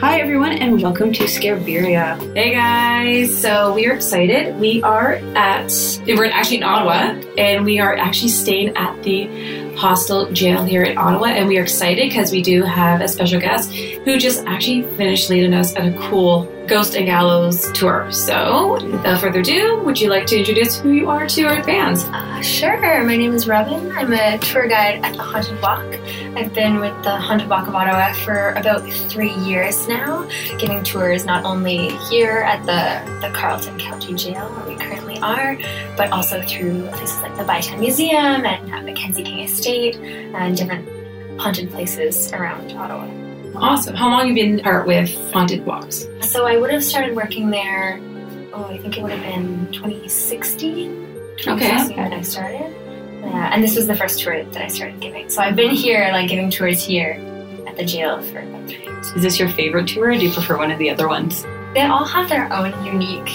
Hi, everyone, and welcome to Scareberia. Hey guys! So we are excited. We are at we're actually in Ottawa, and we are actually staying at the Hostel Jail here in Ottawa, and we are excited because we do have a special guest who just actually finished leading us on a cool Ghost and Gallows tour. So, without further ado, would you like to introduce who you are to our fans? Uh, sure. My name is Robin. I'm a tour guide at the Haunted Walk. I've been with the Haunted Walk of Ottawa for about three years now, giving tours not only here at the, the Carleton County Jail, where we currently are, but also through places like the Bytown Museum and at Mackenzie King Estate and different haunted places around Ottawa. Awesome. How long have you been part with Haunted Walks? So I would have started working there, oh, I think it would have been 2016. Okay. 2016 when I started. Yeah, and this was the first tour that I started giving. So I've been here, like giving tours here at the jail for about three years. Is this your favorite tour, or do you prefer one of the other ones? They all have their own unique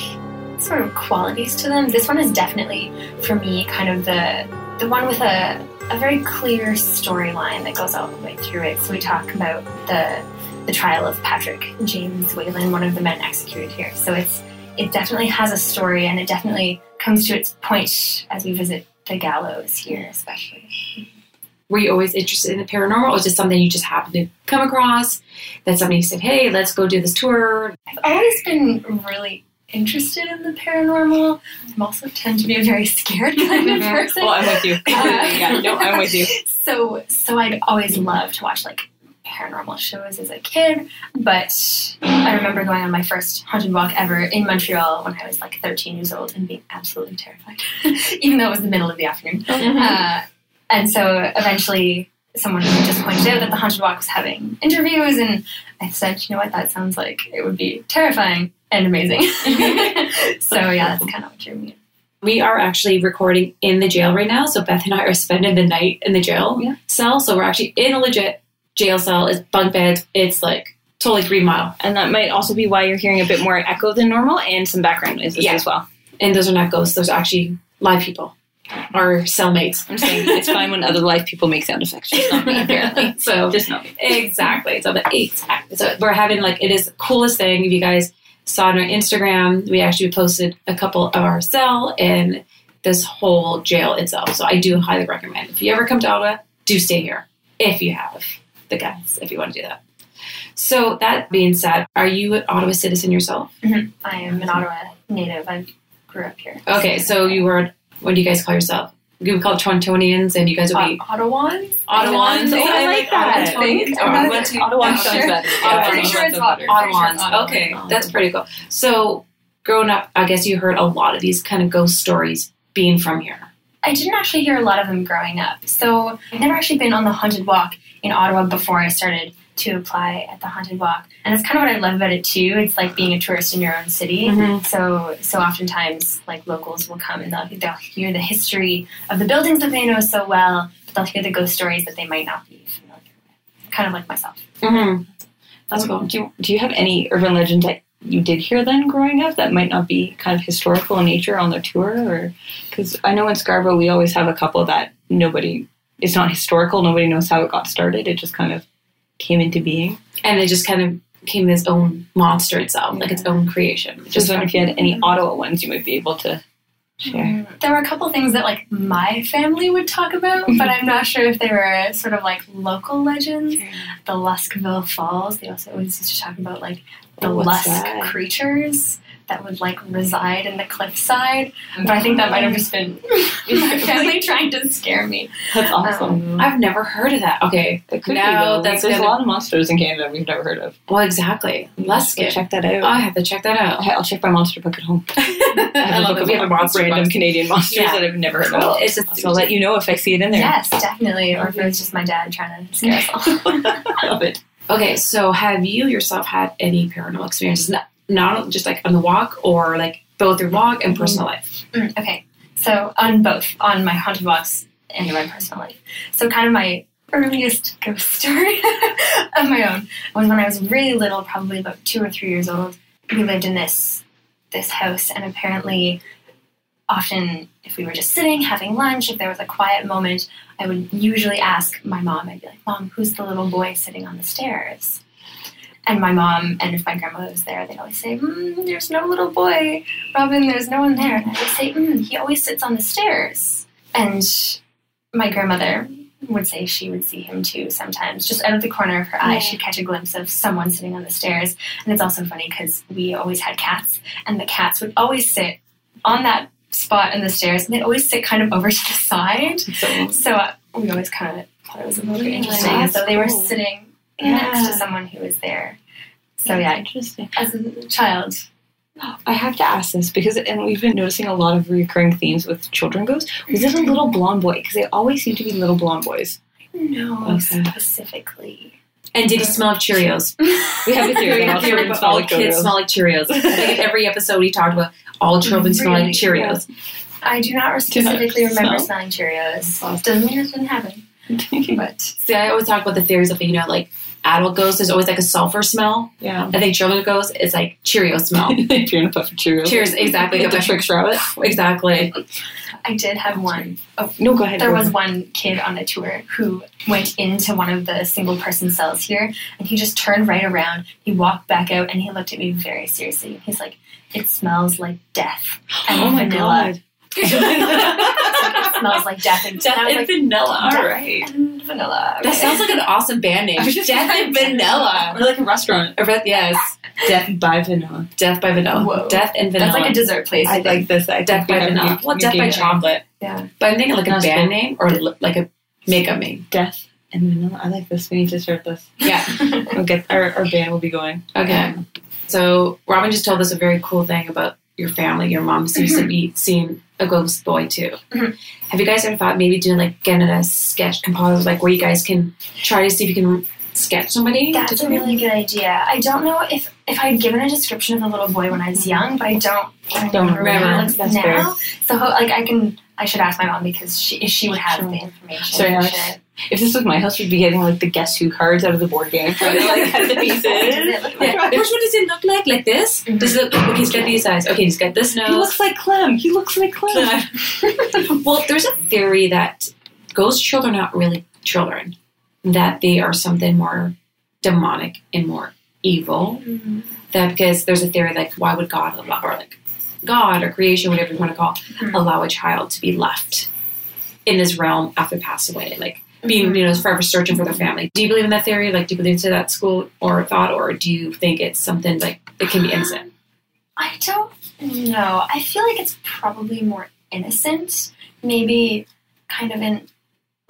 sort of qualities to them. This one is definitely, for me, kind of the the one with a a very clear storyline that goes all the way through it. So we talk about the the trial of Patrick James Whelan, one of the men executed here. So it's it definitely has a story, and it definitely comes to its point as we visit the gallows here, especially. Were you always interested in the paranormal, or was it something you just happened to come across? That somebody said, "Hey, let's go do this tour." I've always been really interested in the paranormal. I also tend to be a very scared kind of mm-hmm. person. Well, I'm with you. Uh, yeah, no, I'm with you. So, so I'd always love to watch like paranormal shows as a kid, but I remember going on my first haunted walk ever in Montreal when I was like 13 years old and being absolutely terrified, even though it was the middle of the afternoon. Mm-hmm. Uh, and so eventually someone just pointed out that the haunted walk was having interviews, and I said, you know what, that sounds like it would be terrifying and amazing. so yeah, that's kind of what drew me. in. We are actually recording in the jail right now, so Beth and I are spending the night in the jail Yeah. cell. So we're actually in a legit jail cell. It's bunk beds. It's like totally Green Mile, And that might also be why you're hearing a bit more echo than normal and some background noises Yeah. as well. and those are not ghosts. Those are actually live people, our cellmates. I'm saying it's fine when other live people make sound effects, just not me, apparently. so Just not me. Exactly. So the eight. So we're having like it is the coolest thing. If you guys saw on our Instagram, we actually posted a couple of our cell and this whole jail itself. So I do highly recommend. If you ever come to Ottawa, do stay here if you have the guts. If you want to do that. So that being said, are you an Ottawa citizen yourself? Mm-hmm. I am an Ottawa native. I grew up here. Okay, so you were. What do you guys call yourself? Would call it Torontonians, and you guys would be Ottawans? Ottawans. Oh, I like that. I think. I'm Or not we went to Ottawa I'm sounds better. I'm pretty sure it's Ottawa. Ottawans. Ottawa. Okay, that's pretty cool. So, growing up, I guess you heard a lot of these kind of ghost stories being from here. I didn't actually hear a lot of them growing up. So I've never actually been on the haunted walk in Ottawa before I started to apply at the haunted walk. And that's kind of what I love about it too. It's like being a tourist in your own city. Mhm. So so oftentimes like locals will come and they'll, they'll hear the history of the buildings that they know so well, but they'll hear the ghost stories that they might not be familiar with. Kind of like myself. Mm-hmm. That's cool. Do you, do you have any urban legends that you did hear then growing up that might not be kind of historical in nature on the tour? Or because I know in Scarborough we always have a couple that nobody, it's not historical. Nobody knows how it got started. It just kind of came into being. And it just kind of became this own monster itself, like its own creation. Just wondering if you had any Ottawa ones you might be able to share. Mm, There were a couple things that like my family would talk about, but I'm not sure if they were sort of like local legends. The Luskville Falls. They also always used to talk about like the Oh, Lusk that? creatures that would like reside in the cliffside. But I think that might have just been my family trying to scare me. That's um, awesome. I've never heard of that. Okay, It could now be, that's There's a lot of monsters in Canada we've never heard of. well, exactly. Let's get. check that out. I have to check that out. Okay, I'll check my monster book at home. I I have a book. We have a monster random. Canadian monsters Yeah. that I've never heard of. It's just So I'll let you know if I see it in there. Yes, definitely. Or if it was just my dad trying to scare us all. I love it. Okay, so have you yourself had any paranormal experiences? Not, just like on the walk, or like both your walk and personal life. Mm, okay, so on both, on my haunted walks and my personal life. So kind of my earliest ghost story of my own was when I was really little, probably about two or three years old. We lived in this this house, and apparently, often if we were just sitting having lunch, if there was a quiet moment, I would usually ask my mom. I'd be like, "Mom, who's the little boy sitting on the stairs?" And my mom and if my grandmother was there, they'd always say, mm, "There's no little boy, Robin. There's no one there." And I would say, mm, "He always sits on the stairs." And my grandmother would say she would see him too sometimes. Just out of the corner of her eye, Yeah. she'd catch a glimpse of someone sitting on the stairs. And it's also funny because we always had cats, and the cats would always sit on that spot in the stairs, and they'd always sit kind of over to the side. So, So uh, we always kind of thought it was a little bit interesting. That's so they were cool. sitting next to someone who was there. So yeah, interesting. as a child, I have to ask this because, and we've been noticing a lot of recurring themes with children ghosts. Was it a mm-hmm. little blonde boy? Because they always seem to be little blonde boys. no Okay. specifically. And did he smell like Cheerios? We have a theory We have theory children about smell all like kids Cheerios. smell like Cheerios. I think in every episode we talked about all children smell like Cheerios. I do not specifically remember smell. smelling Cheerios. Awesome. Doesn't mean it didn't happen, but See, I always talk about the theories of you know like adult ghosts. There's always like a sulfur smell. yeah. I think children ghosts is like Cheerio smell. if you're in a puff of Cheerios. Cheers, exactly. Like the Trix rabbit. exactly. I did have one. Oh, No, go ahead. there go was ahead. one kid on the tour who went into one of the single person cells here, and he just turned right around. He walked back out, and he looked at me very seriously. He's like, "It smells like death oh and Oh my vanilla." god. It smells like death and, Death and like, vanilla. "Death All right. and vanilla. That sounds like an awesome band name. Death and Vanilla. Or like a restaurant. I read- Yes. Death by vanilla. Death by Vanilla. Whoa. Death and Vanilla. That's like a dessert place. I like this. I Death by Vanilla. Well, Death by. Chocolate. Yeah. But I'm thinking like a band cool. name or li- like a makeup name. Death and vanilla. I like this. We need to start this. Yeah. We'll get our, our band will be going. Okay. Um, so Robin just told us a very cool thing about your family. Your mom seems to be seeing a ghost boy too. Mhm. Have you guys ever thought maybe doing like getting a sketch composite, like where you guys can try to see if you can sketch somebody? That's a really good idea. I don't know if if I had given a description of the little boy when I was young, but I don't I Don't remember remember. That's now. So like I can I should ask my mom because she she would have Sure. the information. Sorry, I Alex. If this was my house, we'd be getting like the Guess Who cards out of the board game. They like cut the pieces. Yeah. Which one does it look like? Like this? Mhm. Does it look? Okay, he's got these eyes. Okay, he's got this nose. He looks like Clem. He looks like Clem. well, there's a theory that ghost children are not really children, that they are something more demonic and more evil. Mhm. That because there's a theory like why would God allow or like God or creation, whatever you want to call, Mhm. allow a child to be left in this realm after pass away, like being you know forever searching for their family. Do you believe in that theory? Like, do you believe to that school or thought, or do you think it's something like it can be innocent? I don't know. I feel like it's probably more innocent. Maybe kind of in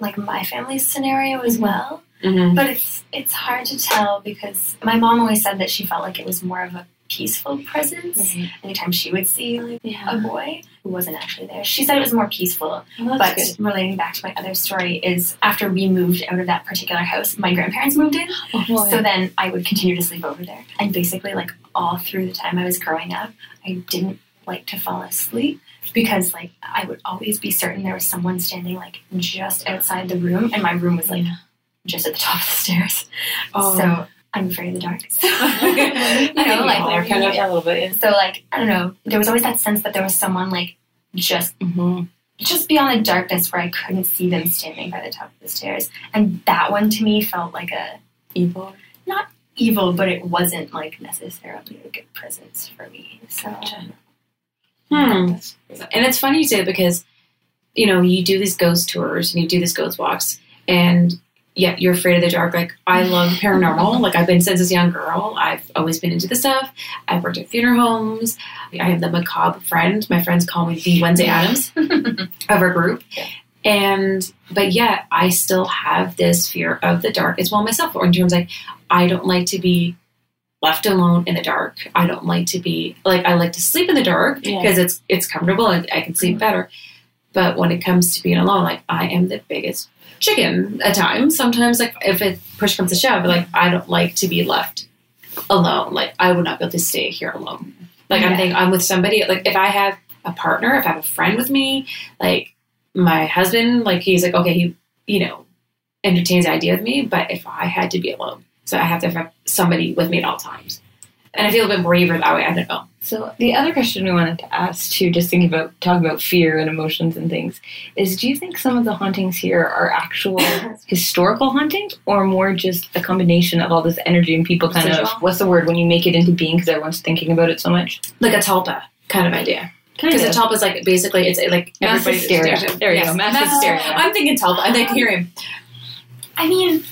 like my family's scenario as well. Mm-hmm. But it's it's hard to tell because my mom always said that she felt like it was more of a peaceful presence anytime she would see like a boy who wasn't actually there. She said it was more peaceful. Well, But that's relating back to my other story is after we moved out of that particular house, my grandparents moved in. Oh, So then I would continue to sleep over there. And basically, like all through the time I was growing up, I didn't like to fall asleep because like I would always be certain there was someone standing like just outside the room, and my room was like just at the top of the stairs. Oh. So I'm afraid of the dark. So, you know, like kind of a little bit. So like I don't know, there was always that sense that there was someone like just Mm-hmm. just beyond the darkness where I couldn't see them standing by the top of the stairs. And that one to me felt like a Evil. Not evil, but it wasn't like necessarily a good presence for me. So Gotcha. Hmm. And it's funny you say because, you know, you do these ghost tours and you do these ghost walks, and yet you're afraid of the dark. Like, I love paranormal. Like, I've been since as a young girl. I've always been into the stuff. I've worked at funeral homes. I have the macabre friend. My friends call me the Wednesday Addams of our group. And, but yet, I still have this fear of the dark as well myself. Or in terms like, I don't like to be left alone in the dark. I don't like to be like I like to sleep in the dark Yeah. because it's it's comfortable and I can sleep better. But when it comes to being alone, like I am the biggest chicken at times. Sometimes like if it push comes to shove, like I don't like to be left alone. Like I would not be able to stay here alone. Like I'm Yeah. thinking I'm with somebody. Like if I have a partner, if I have a friend with me, like my husband, like he's like okay, he you know entertains the idea of me. But if I had to be alone, so I have to have somebody with me at all times. and I feel a bit braver that way. I don't know. So the other question we wanted to ask too, just thinking about talking about fear and emotions and things, is do you think some of the hauntings here are actual historical hauntings, or more just a combination of all this energy and people kind of what's the word when you make it into being because everyone's thinking about it so much? Like a tulpa kind of idea. Because of. a tulpa is like basically it's like Mass everybody hysteria. There you go, mass hysteria. I'm thinking tulpa. I like hearing. I mean,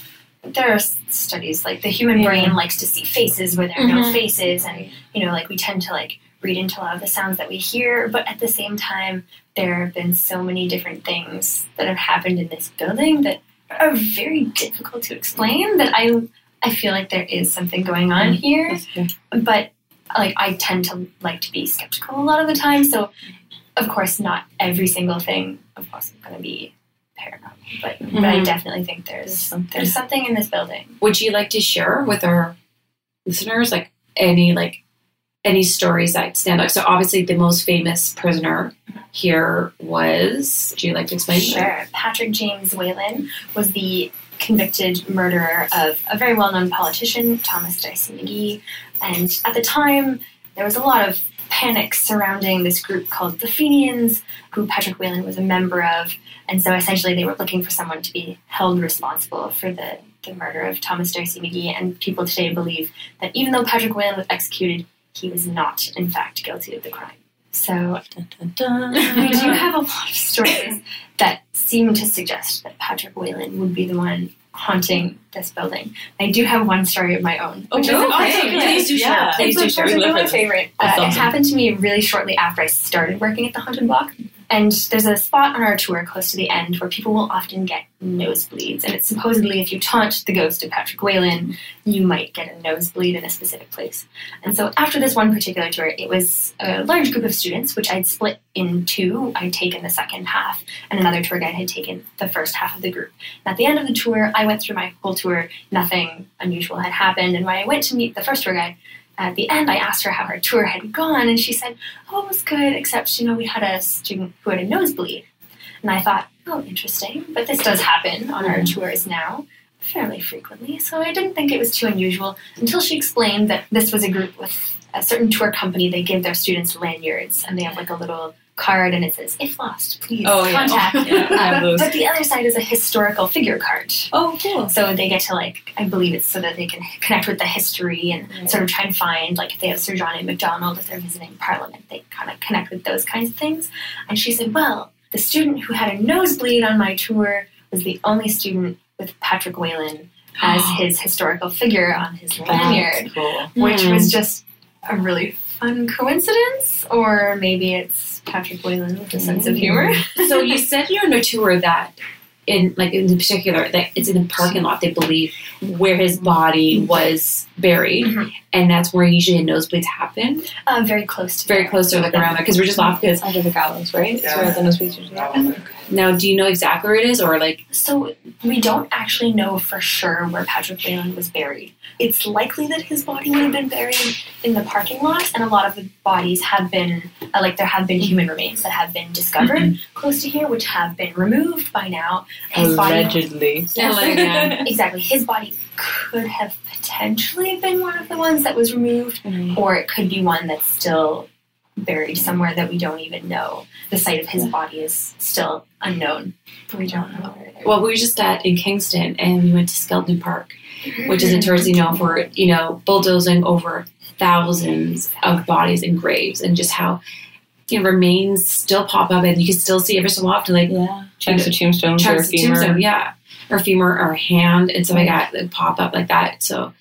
there are s- studies like the human Yeah. brain likes to see faces where there are no Mhm. faces, and you know, like we tend to like read into a lot of the sounds that we hear. But at the same time, there have been so many different things that have happened in this building that are very difficult to explain. That I I feel like there is something going on here, That's fair. but like I tend to like to be skeptical a lot of the time. So, of course, not every single thing, of course, is going to be paranormal. But but I Mhm. definitely think there's There's something. there's something in this building. Would you like to share with our listeners like any like any stories that stand out? So obviously the most famous prisoner here was. Do you like to explain? that? Sure. Patrick James Whelan was the convicted murderer of a very well known politician, Thomas D'Arcy McGee. And at the time, there was a lot of panic surrounding this group called the Fenians, who Patrick Whelan was a member of. And so essentially, they were looking for someone to be held responsible for the, the murder of Thomas D'Arcy McGee. And people today believe that even though Patrick Whelan was executed, he was not, in fact, guilty of the crime. So Dun, dun, dun. we do have a lot of stories that seem to suggest that Patrick Whelan would be the one haunting this building. I do have one story of my own. Oh, which is okay. awesome. Please do share. Yeah. Please It's do share. We particular love it. favorite. Uh, it happened to me really shortly after I started working at the Haunted Walk. And there's a spot on our tour close to the end where people will often get nosebleeds. And it's supposedly if you taunt the ghost of Patrick Whelan, you might get a nosebleed in a specific place. And so after this one particular tour, it was a large group of students, which I'd split in two. I'd taken the second half, and another tour guide had taken the first half of the group. And at the end of the tour, I went through my whole tour. Nothing unusual had happened. And when I went to meet the first tour guide, at the end, I asked her how her tour had gone, and she said, "Oh, it was good, except you know we had a student who had a nosebleed." And I thought, "Oh, interesting." But this does happen on our mm-hmm. tours now fairly frequently, so I didn't think it was too unusual until she explained that this was a group with a certain tour company. They give their students lanyards, and they have like a little card, and it says, "If lost, please Oh, yeah. contact." Yeah, I Um, but the other side is a historical figure card. Oh, cool. So they get to like, I believe it's so that they can connect with the history and Right. sort of try and find like if they have Sir John A. Macdonald, if they're visiting Parliament, they kind of connect with those kinds of things. And she said, well, the student who had a nosebleed on my tour was the only student with Patrick Whelan as his historical figure on his lanyard, cool. which Hmm. was just a really fun coincidence, or maybe it's Patrick Whelan with a sense of humor. so you said you're on a tour that in like in particular that it's in a parking lot they believe where his body was buried Mhm. and that's where usually nosebleeds happen Uh, very close to very there. close to like around there because we're just laughing because Under the gallows, right? Is where the nosebleeds usually happen. Now do you know exactly where it is or like So we don't actually know for sure where Patrick Whelan was buried. It's likely that his body would have been buried in the parking lot, and a lot of the bodies have been, uh, like there have been human remains that have been discovered close to here, which have been removed by now. His body, Allegedly. Exactly, his body could have potentially been one of the ones that was removed, or it could be one that's still buried somewhere that we don't even know. The site of his body is still unknown. We don't know where they're well we were just at in kingston and we went to skeleton park which is notoriously known for you know bulldozing over thousands of bodies and graves and just how you know remains still pop up and you can still see every so often like Yeah. Chunks of tombstones or chunks of femur. tombstone, yeah, or femur or hand and stuff like that that pop up like that. So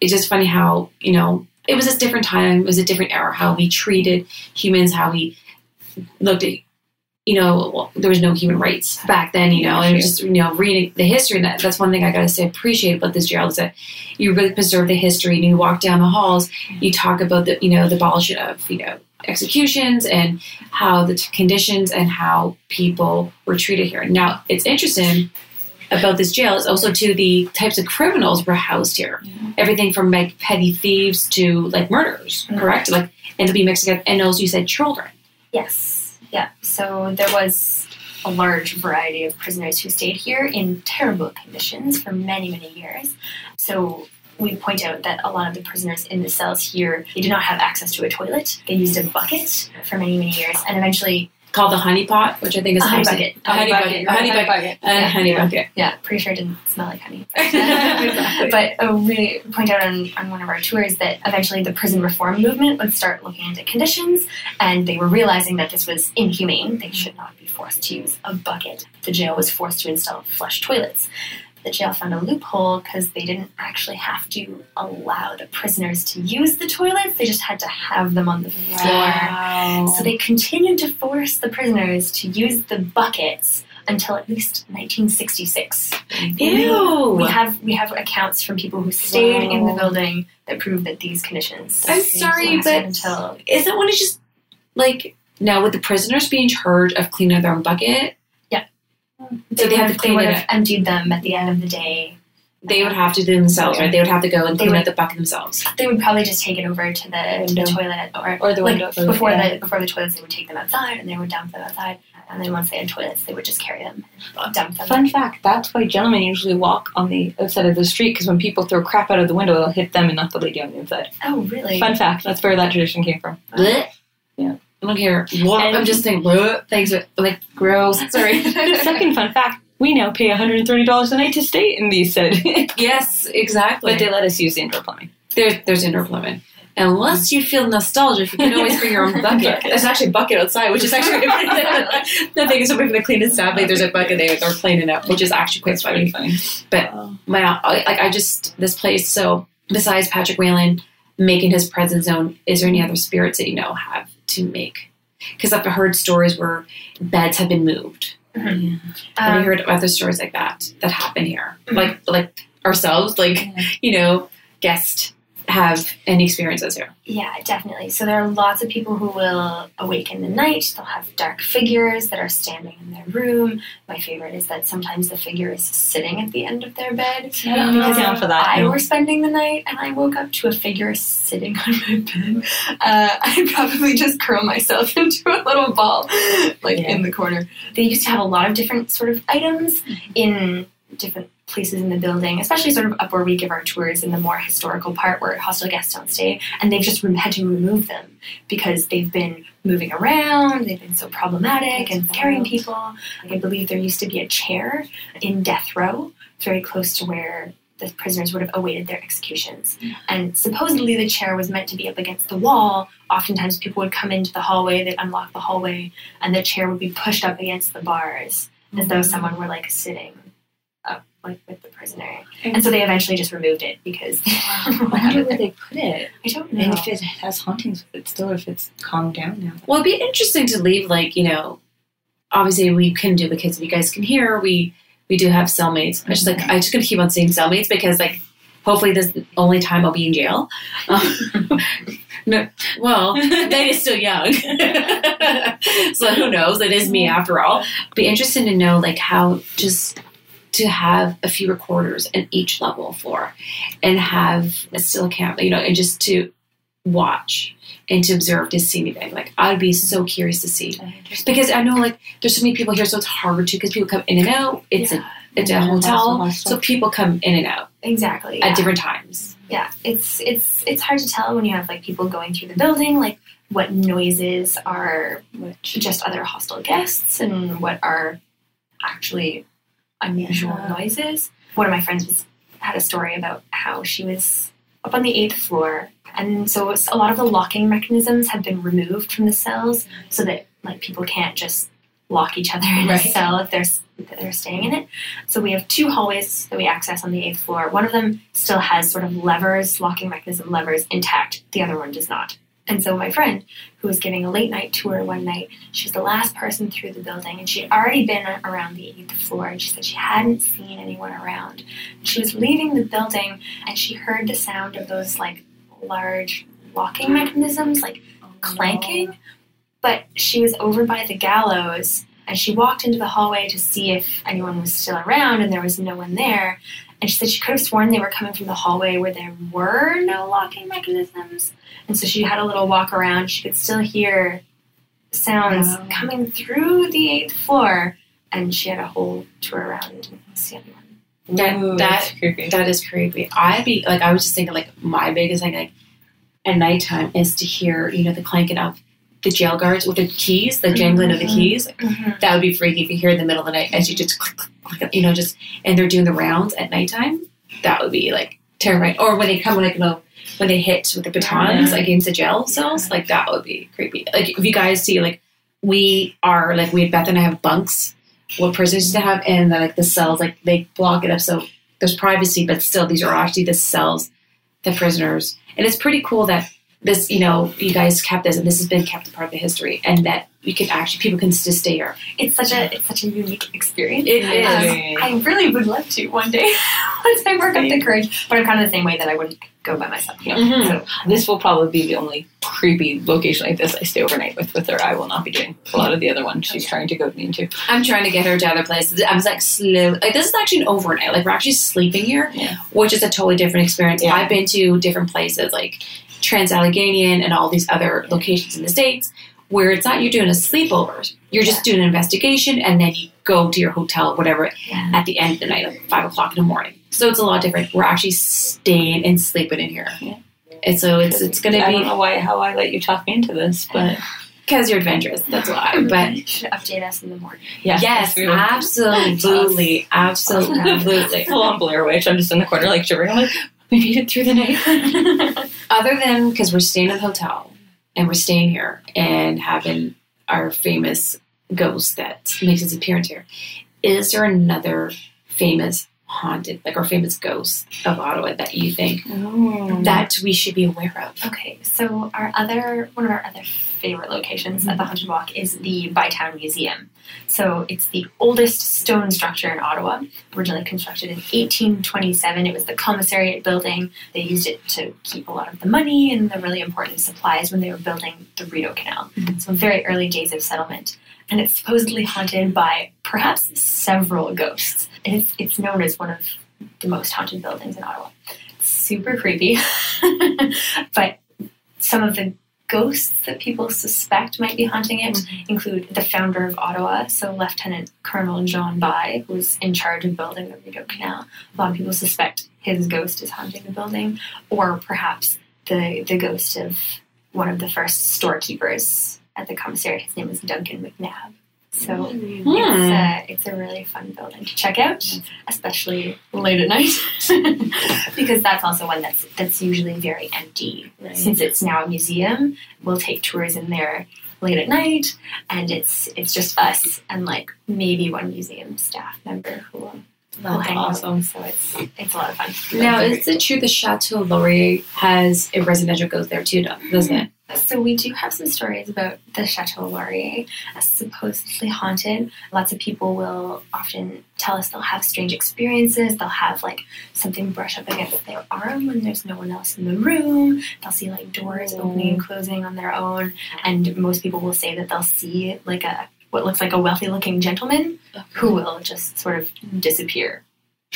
it's just funny how you know it was a different time, it was a different era, how we treated humans, how we looked at. You know, there was no human rights back then. You know, and just you know, reading the history. And that, that's one thing I gotta say appreciate about this, Gerald, is that you really preserve the history. And you walk down the halls, you talk about the you know the abolition of you know executions and how the t- conditions and how people were treated here. Now, it's interesting about this jail is also to the types of criminals were housed here. Everything from like petty thieves to like murderers, Mhm. correct? Like and to be mixed together. And also, you said children. Yes. Yeah. So there was a large variety of prisoners who stayed here in terrible conditions for many, many years. So we point out that a lot of the prisoners in the cells here they did not have access to a toilet. They used a bucket for many many years, and eventually Called the honey pot, which I think is A honey bucket. A honey bucket. A honey bucket. And a honey bucket. Yeah, pretty sure it didn't smell like honey. Exactly. but uh, we point out on, on one of our tours that eventually the prison reform movement would start looking into conditions, and they were realizing that this was inhumane. They should not be forced to use a bucket. The jail was forced to install flush toilets. The jail found a loophole because they didn't actually have to allow the prisoners to use the toilets, they just had to have them on the floor. So they continued to force the prisoners to use the buckets until at least 1966. Ew. We have we have accounts from people who stayed in the building that prove that these conditions. I'm sorry, but until isn't one of just like now with the prisoners being in charge of cleaning their own bucket, they, they have would to clean they would have emptied them at the end of the day. they would have to do themselves, right? They would have to go and clean would- out the bucket themselves. They would probably just take it over to the, to the toilet or Or the like window. before yeah. the before the toilets. They would take them outside and they would dump them outside. And then once they had toilets, they would just carry them, and dump them. Fun fact: That's why gentlemen usually walk on the outside of the street because when people throw crap out of the window, it'll hit them and not the lady on the inside. Oh, really? Fun fact: That's where that tradition came from. Blech. I don't care. What? And- I'm just saying, bleh. thanks, but like gross. Sorry. Second fun fact: We now pay $130 a night to stay in these said, yes, exactly. but they let us use the indoor plumbing. there's there's indoor plumbing. Unless you feel nostalgic, you can always bring your own bucket. There's actually a bucket outside, which is actually nothing. So if they clean it sadly, there's a bucket there. They're cleaning up, which is actually quite funny. funny. But my like I just this place. So besides Patrick Whelan making his presence known, is there any other spirits that you know have to make? Because I've heard stories where beds have been moved. Have you Um, heard other stories like that that happen here? Mhm. Like like ourselves, like Yeah. you know, guests have any experiences here. Yeah, definitely. So there are lots of people who will awake in the night. They'll have dark figures that are standing in their room. My favorite is that sometimes the figure is sitting at the end of their bed. I don't know down for that. I no. were spending the night and I woke up to a figure sitting on my bed. Uh, I'd probably just curl myself into a little ball, like Yeah. in the corner. They used to have a lot of different sort of items in different places in the building, especially sort of up where we give our tours in the more historical part where hostel guests don't stay, and they've just had to remove them because they've been moving around, they've been so problematic and scaring people. I believe there used to be a chair in death row, very close to where the prisoners would have awaited their executions. And supposedly the chair was meant to be up against the wall. Oftentimes people would come into the hallway, they'd unlock the hallway, and the chair would be pushed up against the bars as though someone were like sitting up like with the prisoner. And so they eventually just removed it because I wonder where they put it. I don't know. And if it has hauntings with it still, or if it's calmed down now. Well, it'd be interesting to leave, like, you know, obviously we couldn't do because if you guys can hear, we we do have cellmates. I just like I just gonna keep on saying cellmates because like hopefully this is the only time I'll be in jail. Um, no, well, Meg is still young, so who knows? It is me after all. Be interested to know like how just to have a few recorders in each level floor and have a still camera, you know, and just to watch and to observe to see anything. Like I'd be so curious to see because I know like there's so many people here, so it's hard to because people come in and out. It's Yeah. a it's a hotel, so people come in and out exactly. yeah. at different times. yeah it's it's it's hard to tell when you have like people going through the building like what noises are Which just other hostile guests and what are actually unusual Yeah. noises one of my friends was had a story about how she was up on the eighth floor and so a lot of the locking mechanisms have been removed from the cells so that like people can't just lock each other in Right. a cell if they're if they're staying in it so we have two hallways that we access on the eighth floor. One of them still has sort of levers, locking mechanism levers intact. The other one does not. And so my friend, who was giving a late night tour one night, she was the last person through the building, and she had already been around the eighth floor, and she said she hadn't seen anyone around. She was leaving the building, and she heard the sound of those like large locking mechanisms, like clanking, but she was over by the gallows and she walked into the hallway to see if anyone was still around and there was no one there. And she said she could have sworn they were coming from the hallway where there were no locking mechanisms. And so she had a little walk around. She could still hear sounds Wow. coming through the eighth floor. And she had a whole tour around and didn't see anyone. That- Ooh, that- that's creepy. That is creepy. I'd be like, I was just thinking, like, my biggest thing, like, at nighttime is to hear, you know, the clanking of the jail guards with the keys, the jangling of the Mhm. keys. Mhm. That would be freaky if you hear in the middle of the night as you just click, click, click, you know, just, and they're doing the rounds at nighttime. That would be like terrifying. Or when they come, like, you know, when they hit with the batons Yeah. against the jail cells, like, that would be creepy. Like, if you guys see, like, we are, like, we, Beth and I have bunks, what prisoners used to have, and like the cells, like, they block it up so there's privacy, but still, these are actually the cells, the prisoners. And it's pretty cool that this, you know, you guys kept this, and this has been kept a part of the history, and that you can actually people can just stay here. It's such a it's such a unique experience. It is. Um, I really would love to one day once I work up the courage, but I'm kind of the same way that I wouldn't go by myself. You know? Mhm. So This will probably be the only creepy location like this I stay overnight with. With her, I will not be doing a lot of the other ones she's trying to goad me into. I'm trying to get her to other places. I was like slow. Like this is actually an overnight. Like we're actually sleeping here, Yeah. which is a totally different experience. Yeah. I've been to different places like Trans Allegheny and all these other locations in the states where it's not you're doing a sleepover. You're just doing an investigation and then you go to your hotel, whatever, at the end of the night, like five o'clock in the morning. So it's a lot different. We're actually staying and sleeping in here. Yeah. And so it's it's gonna I don't be know why how I let you talk me into this, but because you're adventurous. That's why. But you should update us in the morning. yeah, yes, that's weird. absolutely, absolutely. full on Blair Witch. I'm just in the corner like shivering. I'm like, we made it through the night. Other than because we're staying in the hotel and we're staying here and having our famous ghost that makes its appearance here, is there another famous haunted, like our famous ghost of Ottawa that you think that we should be aware of? Okay, so our other one of our other favorite locations at the Haunted Walk is the Bytown Museum. So it's the oldest stone structure in Ottawa, originally constructed in 1827. It was the commissariat building. They used it to keep a lot of the money and the really important supplies when they were building the Rideau Canal. Mm-hmm. So very early days of settlement. And it's supposedly haunted by perhaps several ghosts. And it's, it's known as one of the most haunted buildings in Ottawa. It's super creepy. but some of the ghosts that people suspect might be haunting it mm-hmm. include the founder of Ottawa, so Lieutenant Colonel John By, who's in charge of building the Rideau Canal. A lot of people suspect his ghost is haunting the building, or perhaps the the ghost of one of the first storekeepers at the commissariat. His name is Duncan McNabb. So it's, a, hmm. it's a really fun building to check out, especially late at night, because that's also one that's that's usually very empty. Since it's now a museum, we'll take tours in there late at night, and it's it's just us and like maybe one museum staff member who will, That's hang awesome. out. So it's it's a lot of fun. Now, is it true the Chateau Laurier has a residential ghost there too, doesn't it? So we do have some stories about the Chateau Laurier as supposedly haunted. Lots of people will often tell us they'll have strange experiences. They'll have like something brush up against their arm when there's no one else in the room. They'll see like doors opening and closing on their own. And most people will say that they'll see like a what looks like a wealthy looking gentleman who will just sort of disappear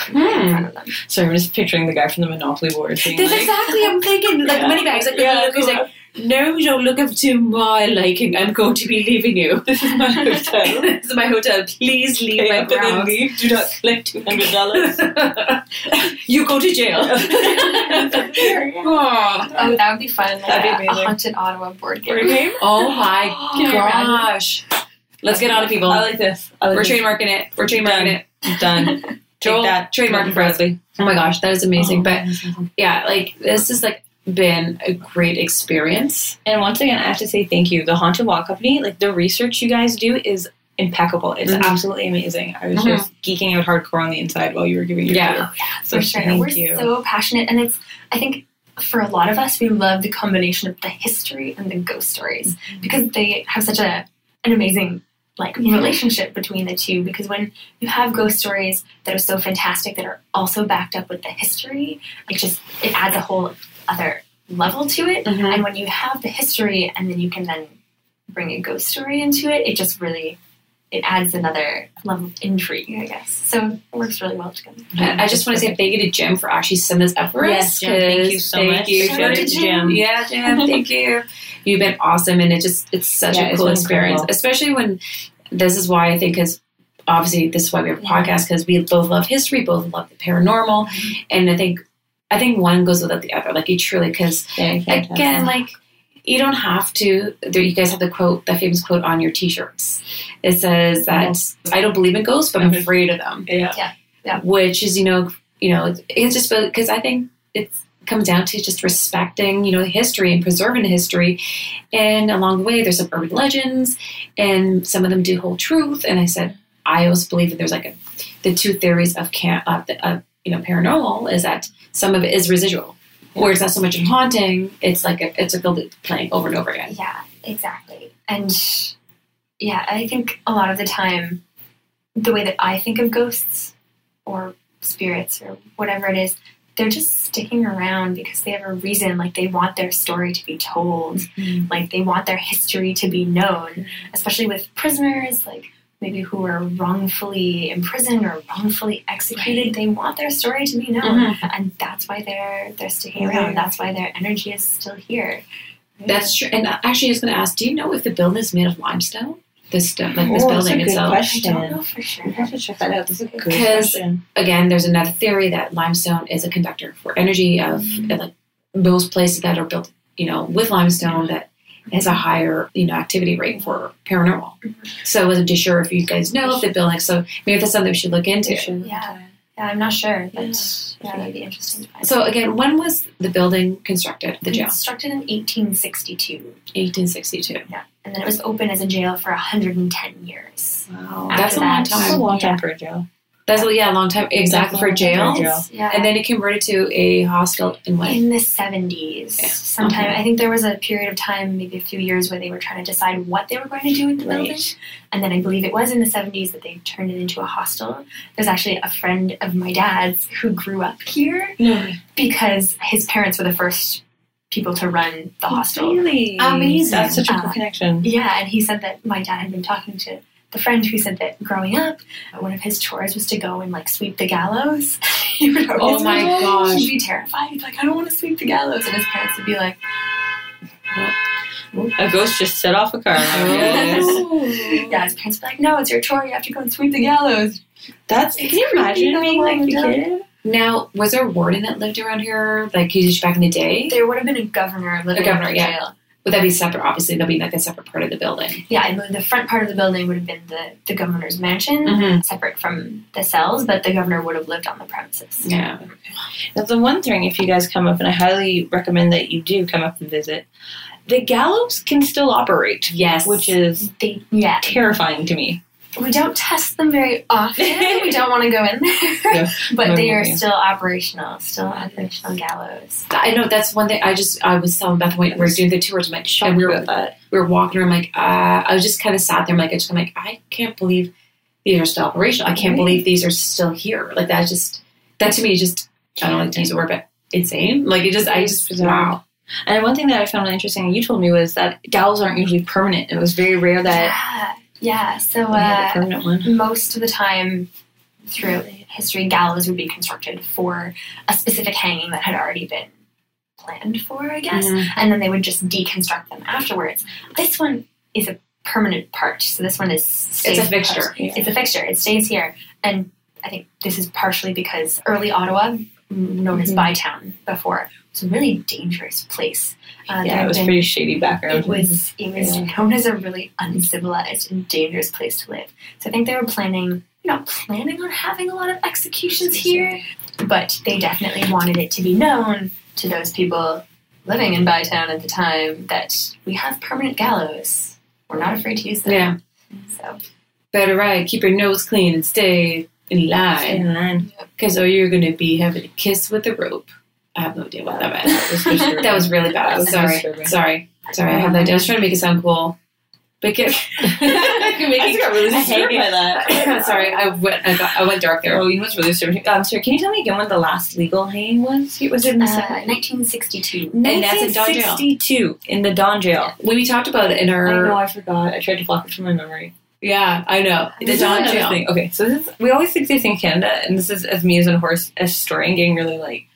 in Hmm. front of them. So I'm just picturing the guy from the Monopoly board. That's like, exactly I'm thinking. Like Yeah. money bags. Like, Yeah, he's like, no, don't look up to my liking. I'm going to be leaving you. this is my hotel. this is my hotel. Please leave Pay my up and then leave. Do not collect two hundred dollars. you go to jail. oh, Oh, that would be fun. Like That'd be a, a amazing. haunted Ottawa board game. oh my Can gosh. Let's get on it, people. I like this. I like We're this. trademarking it. We're trademarking it. Done. Take Joel, that, trademark Milton Bradley. Oh my gosh, that is amazing. Oh, but but yeah, like this is like been a great experience. and once again, I have to say thank you. The Haunted Walk Company, like the research you guys do, is impeccable. It's Mhm. absolutely amazing. I was Mhm. just geeking out hardcore on the inside while you were giving your Yeah. tour. So for sure. thank We're you. so passionate, and it's I think for a lot of us, we love the combination of the history and the ghost stories Mm-hmm. because they have such a an amazing like relationship between the two. Because when you have ghost stories that are so fantastic that are also backed up with the history, it just it adds a whole other level to it. Mm-hmm. And when you have the history and then you can then bring a ghost story into it, it just really it adds another level of intrigue, I guess. So it works really well together. I I just want to say thank you to Jim for actually sending this up for Yes. Jim, thank 'cause you so much. thank much. You. Shout out to Jim. Yeah, Jim, thank you. You've been awesome, and it just it's such Yeah, a cool experience, incredible. especially when this is why I think because obviously this is why we have a podcast because we both love history, both love the paranormal, and I think I think one goes without the other. Like you truly because Yeah, you can't again, like you don't have to. There, you guys have the quote, the famous quote on your T-shirts. It says that I don't believe in ghosts, but I'm afraid of them. yeah. yeah. Which is, you know, you know, it's- it's just because I think it's comes down to just respecting, you know, history and preserving history. And along the way, there's some urban legends, and some of them do hold truth. And I said, I also believe that there's like a, the two theories of can of uh, the of, you know paranormal is that some of it is residual, where it's not so much in haunting. It's like a, it's a build playing over and over again. Yeah, exactly. And yeah, I think a lot of the time, the way that I think of ghosts or spirits or whatever it is, they're just sticking around because they have a reason. Like they want their story to be told, mm-hmm. like they want their history to be known, mm-hmm. especially with prisoners, like maybe who were wrongfully imprisoned or wrongfully executed. They want their story to be known, and that's why they're they're sticking Yeah. around. That's why their energy is still here. That's true. And actually, I was going to ask, do you know if the building is made of limestone? This stone, like this Oh, that's building a good itself. question. I don't know for sure. We have to check that out. This is a good Because- Again, there's another theory that limestone is a conductor for energy of uh, like most places that are built, you know, with limestone that has a higher, you know, activity rate for paranormal. So I wasn't too sure if you guys know if the building. So maybe that's something we should look into. Yeah. Yeah, I'm not sure, but Yeah. yeah, that'd be interesting to find. So again, when was the building constructed? The jail, constructed in 1862, 1862. Yeah, and then it was open as a jail for 110 years. Wow. That's a long that- That's a time. long time Yeah. for a jail. That's a, yeah, a long time exactly for jail. Jail. Yeah. And then it converted to a hostel in what? in the 70s, Yeah. sometime Okay. I think there was a period of time, maybe a few years, where they were trying to decide what they were going to do with the Right. building. And then I believe it was in the 70s that they turned it into a hostel. There's actually a friend of my dad's who grew up here No. because his parents were the first people to run the hostel. Really? Amazing. That's such a Uh, cool connection. Yeah, and he said that my dad had been talking to the friend who said that growing up, uh, one of his chores was to go and like sweep the gallows. he would Oh always my be- gosh. He'd be terrified. He'd be like, I don't want to sweep the gallows. And his parents would be like, A ghost just set off a car. Oh. Yeah, his parents would be like, No, it's your chore. You have to go and sweep the gallows. That's. Can you creepy imagine being like a yeah. kid? Now, was there a warden that lived around here, like usually back in the day? There would have been a governor living A governor, in the yeah. jail. Would that be separate? Obviously, that'd be like a separate part of the building. Yeah, I believe the front part of the building would have been the, the governor's mansion, Mm-hmm. separate from the cells, but the governor would have lived on the premises. Yeah. That's the one thing. If you guys come up, and I highly recommend that you do come up and visit, the gallows can still operate, Yes. which is They, yeah, terrifying to me. We don't test them very often. we don't want to go in there, Yeah. but they are Yeah. still operational. Still operational gallows. I know that's one thing. I just I was telling Beth when we were doing the tours. I'm like, Shocked and we were about that. we were walking around. I'm like, uh, I was just kind of sat there. I'm like, I just I'm like, I can't believe these are still operational. I can't Right. believe these are still here. Like that just that to me is just I don't like to use the word, but insane. Like it just I just Bizarre. wow. And one thing that I found really interesting, you told me, was that gallows aren't usually permanent. It was very rare that Yeah, yeah. So we had a uh, most of the time through history, gallows would be constructed for a specific hanging that had already been planned for, I guess, Mhm. and then they would just deconstruct them afterwards. This one is a permanent part, so this one is It's a fixture. It's a fixture. It stays here, and I think this is partially because early Ottawa, known as Mhm. Bytown before, was a really dangerous place. Uh, Yeah, it was been- pretty shady background. it was it was Yeah. known as a really uncivilized and dangerous place to live. So I think they were planning, you know, planning on having a lot of executions here, but they definitely wanted it to be known to those people living in Bytown at the time that we have permanent gallows. We're not afraid to use them. Yeah. So Better right. Keep your nose clean and stay in line. And then Because or you're gonna be having a kiss with a rope. I have no idea what that meant. That was that was really bad. Was sorry. Sorry. Sorry, I have no idea. I was trying to make it sound cool. But it, I just got really disturbed by that. sorry, I went I, got, I went dark there. Oh, you know what's really disturbing? Um, sorry, can you tell me again when the last legal hanging was? It was it in the uh, 1962. And that's in Don Jail. 1962 in the Don Jail. When we talked about it in our. I know, I forgot. I tried to block it from my memory. yeah, I know the This Don Jail. thing. Okay, so this is, we always think this in Canada, and this is as me as a horse, a historian, getting really like,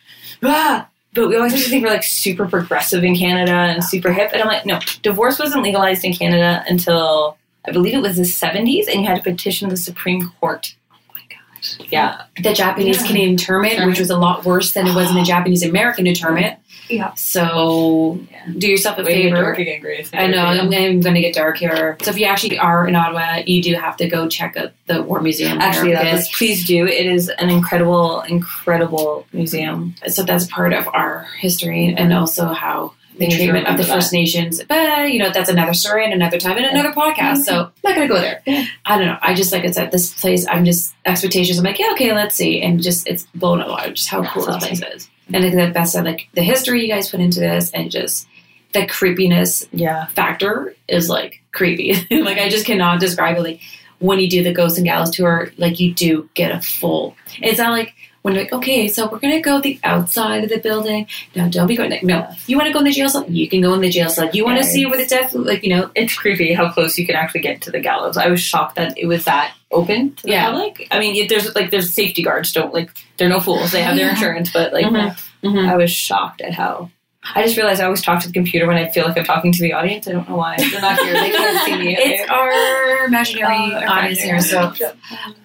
ah. But we always think we're like super progressive in Canada and super hip, and I'm like, no, divorce wasn't legalized in Canada until I believe it was the 70s, and you had to petition the Supreme Court. Oh my gosh. Yeah. the Japanese Yeah. Canadian internment, which was a lot worse than it was in the Japanese American internment. Yeah. So Yeah. do yourself a Way favor. again, Grace. I know I'm, I'm going to get dark here. So if you actually are in Ottawa, you do have to go check out the War Museum. Actually, yeah, please do. It is an incredible, incredible museum. so that's part of our history and also how the We need to treatment of the remember First Nations. But you know, that's another story and another time and another podcast. So I'm not going to go there. I don't know. I just like I said, this place. I'm just expectations. I'm like, yeah, okay, let's see, and just it's blown away just how cool That's this place is. And like the best of like the history you guys put into this, and just the creepiness Yeah. factor is like creepy. like I just cannot describe it. Like when you do the Ghosts and Gallows tour, like you do get a full. It's not like when you're like, okay, so we're gonna go the outside of the building. No, don't be going. There. No, you want to go in the jail cell? You can go in the jail cell. You want to Yeah, see where the death, like you know, It's creepy how close you can actually get to the gallows. I was shocked that it was that open to the Yeah. public. I mean, there's like there's safety guards. Don't like they're no fools. They have their Yeah. insurance, but like Mhm. Mhm. I was shocked at how. I just realized I always talk to the computer when I feel like I'm talking to the audience. I don't know why. They're not here. They can't see me. It's our imaginary audience here. So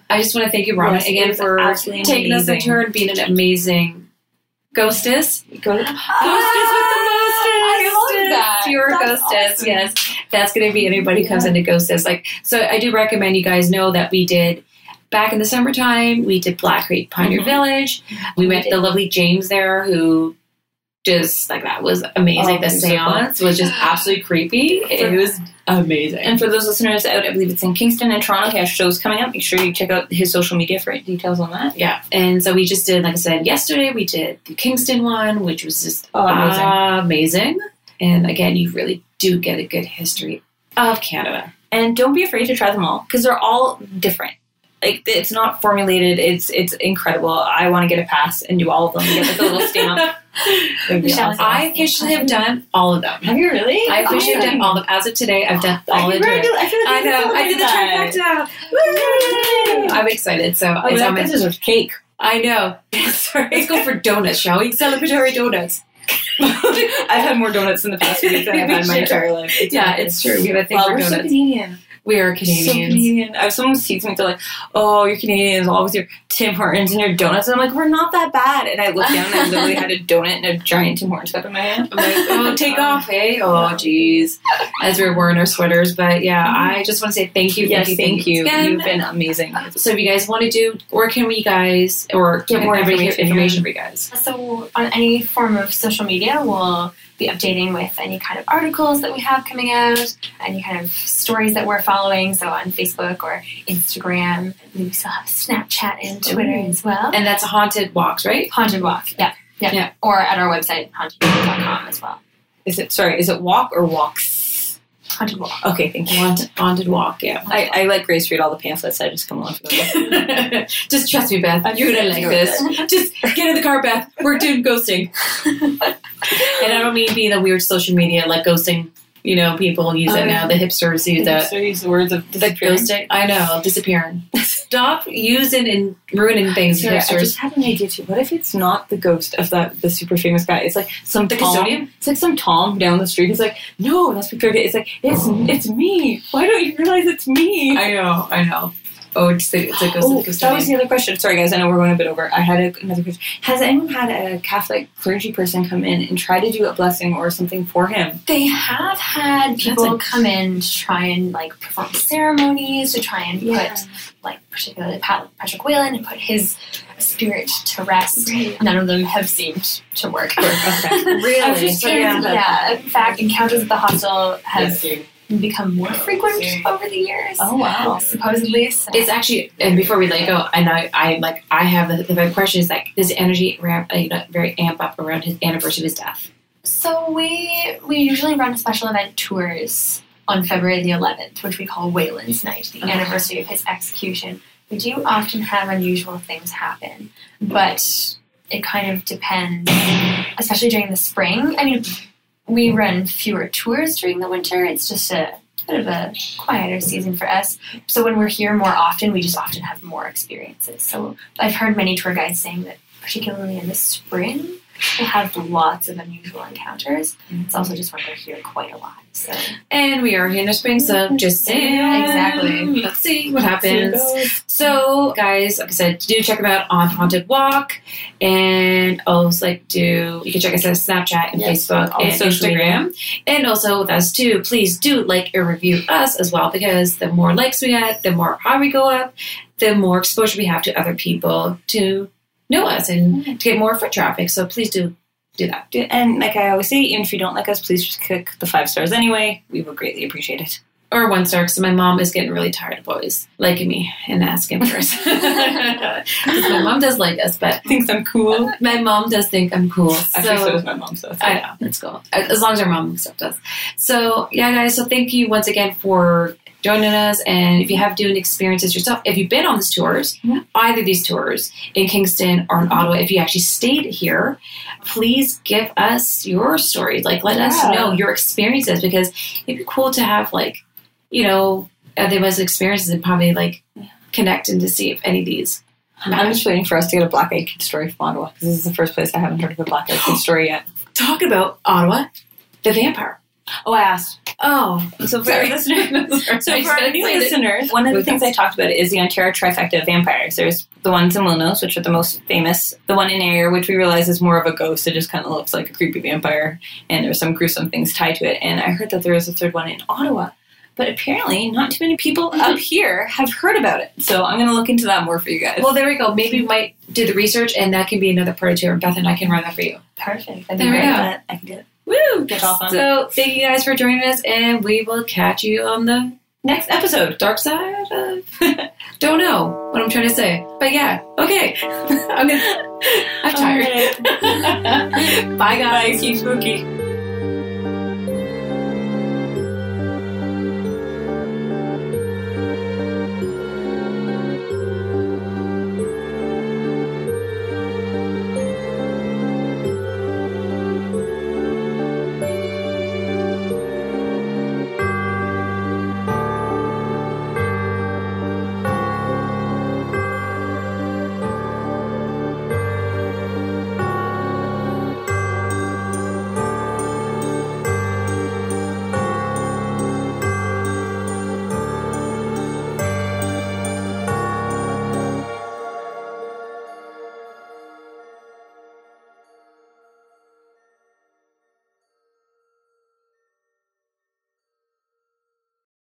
I just want to thank you, Robin, Yes, again for taking us tour and being an amazing ghostess. Go- Ghostess with the mostest. I love that. You're a ghostess. awesome. Yes, that's going to be anybody who comes into ghostess. Like, so I do recommend you guys know that we did back in the summertime. We did Black Creek Pioneer Mhm. Village. We met the lovely James there, who just like that was amazing. Oh, the it was so cool. seance was just absolutely creepy. It was amazing. And for those listeners out, I believe it's in Kingston and Toronto. He has shows coming up. Make sure you check out his social media for details on that. Yeah, and so we just did, like I said, yesterday we did the Kingston one, which was just Oh, amazing. amazing. And again, you really do get a good history of Canada. and don't be afraid to try them all because they're all different. Like it's not formulated. It's it's incredible. I want to get a pass and do all of them. Get like a little stamp. Michelle, awesome. I officially have done all of them. have you really? I officially have done all of them. As of today, I've done all of them. I feel like I know. I did the that. trifecta. Woo! I'm excited. So Oh, it's that on my. this is a cake. I know. Sorry. Let's go for donuts, shall we? Celebratory donuts. I've had more donuts in the past week than I've had in my entire life. It's Yeah, amazing. it's true. We have a thing Well, for we're so donuts. Canadian. We are So Canadians. Canadian. I have someone sees me, they're like, "Oh, you're Canadians, all with your Tim Hortons and your donuts." And I'm like, "We're not that bad." And I look down and I literally had a donut and a giant Tim Hortons cup in my hand. I'm like, oh, take off, hey? Oh, jeez. As we're wearing our sweaters. But yeah, mm-hmm. I just want to say thank you. Yes, thank you. again. You've been amazing. Uh, so if you guys want to do, where can we guys, or Get more information. information for you guys? So on any form of social media, we'll be updating with any kind of articles that we have coming out, any kind of stories that we're following. So on Facebook or Instagram, we still have Snapchat and Twitter Ooh. as well. And that's Haunted Walks, right? Haunted Walk, yeah, yeah, Yeah. Or at our website, hauntedwalk.com as well. Is it sorry? Is it walk or walks? Haunted Walk. Okay, thank you. Haunted, haunted Walk, yeah. I, I let Grace read all the pamphlets. I just come along for the just trust me, Beth. You're gonna like this. Just get in the car, Beth. We're doing ghosting. and I don't mean being a weird social media like ghosting. You know, people use Oh, it yeah. now. The hipsters use that. So use the words of The disappearing. ghosting. I know, disappearing. Stop using and ruining things, Sorry, I just had an idea too. What if it's not the ghost of that the super famous guy? It's like some The Tom. custodian? It's like some Tom down the street. He's like, no, that's Victoria. It's like it's it's me. Why don't you realize it's me? I know, I know. Oh, it's the, it's a ghost Oh, of the that was the other question. Sorry, guys. I know we're going a bit over. I had a, another question. Has anyone had a Catholic clergy person come in and try to do a blessing or something for him? They have had people That's a- come in to try and like perform ceremonies to try and put like particularly Pat- Patrick Whelan and put his spirit to rest. None of them have seemed to work. Okay. Really? Just yeah, yeah, in fact, encounters at the hostel have become more frequent over the years. Oh wow. Supposedly, so. It's actually, and before we let go, and I, I like, I have the, the question is like, does energy ramp, uh, very amp up around his anniversary of his death? So we we usually run special event tours on February the 11th, which we call Whelan's Night, the Okay. anniversary of his execution. We do often have unusual things happen, but it kind of depends, especially during the spring. I mean, we run fewer tours during the winter. It's just a bit of a quieter season for us. So when we're here more often, we just often have more experiences. So I've heard many tour guides saying that, particularly in the spring, We'll have lots of unusual encounters. It's also just when we're here quite a lot. So And we are here in the spring, so just saying. Exactly. Let's see what happens. So, guys, like I said, do check them out on Haunted Walk, and also like do you can check us out on Snapchat and Yes, Facebook and Instagram, and also with us too. Please do like and review us as well because the more likes we get, the more high we go up, the more exposure we have to other people to know us and mm-hmm. to get more foot traffic. So please do do that. And like I always say, even if you don't like us, please just click the five stars anyway. We would greatly appreciate it. Or one star, because my mom is getting really tired of always liking me and asking first. 'Cause my mom does like us, but Thinks I'm cool. my mom does think I'm cool. Actually, so so does my mom. So it's I know that's cool. As long as our mom accepts us. So yeah, guys. So thank you once again for joining us. And if you have doing experiences yourself, if you've been on these tours, Yeah. either these tours in Kingston or in Ottawa, if you actually stayed here, please give us your stories. Like let us know your experiences because it'd be cool to have like you know other people's experiences and probably like connect and to see if any of these. I'm just waiting for us to get a Black Eyed Kid story from Ottawa because this is the first place I haven't heard of a Black Eyed Kid story yet. Talk about Ottawa, the vampire. Oh, I asked. Oh, So for sorry. our listeners. So I for our new listeners, one of the things I talked about is the Ontario trifecta of vampires. There's the ones in Wilnos, which are the most famous. The one in Ayr, which we realize is more of a ghost. It just kind of looks like a creepy vampire, and there's some gruesome things tied to it. And I heard that there is a third one in Ottawa, but apparently not too many people up here have heard about it. So I'm going to look into that more for you guys. Well, there we go. Maybe we might do the research, and that can be another part of tour. Beth and I can run that for you. perfect. That'd there we great, go. but I can do it. Woo! That's. So, thank you guys for joining us, and we will catch you on the Next episode. dark side of. Don't know what I'm trying to say, but yeah, okay. I'm gonna. I'm oh tired. Bye, guys. Bye. Keep spooky.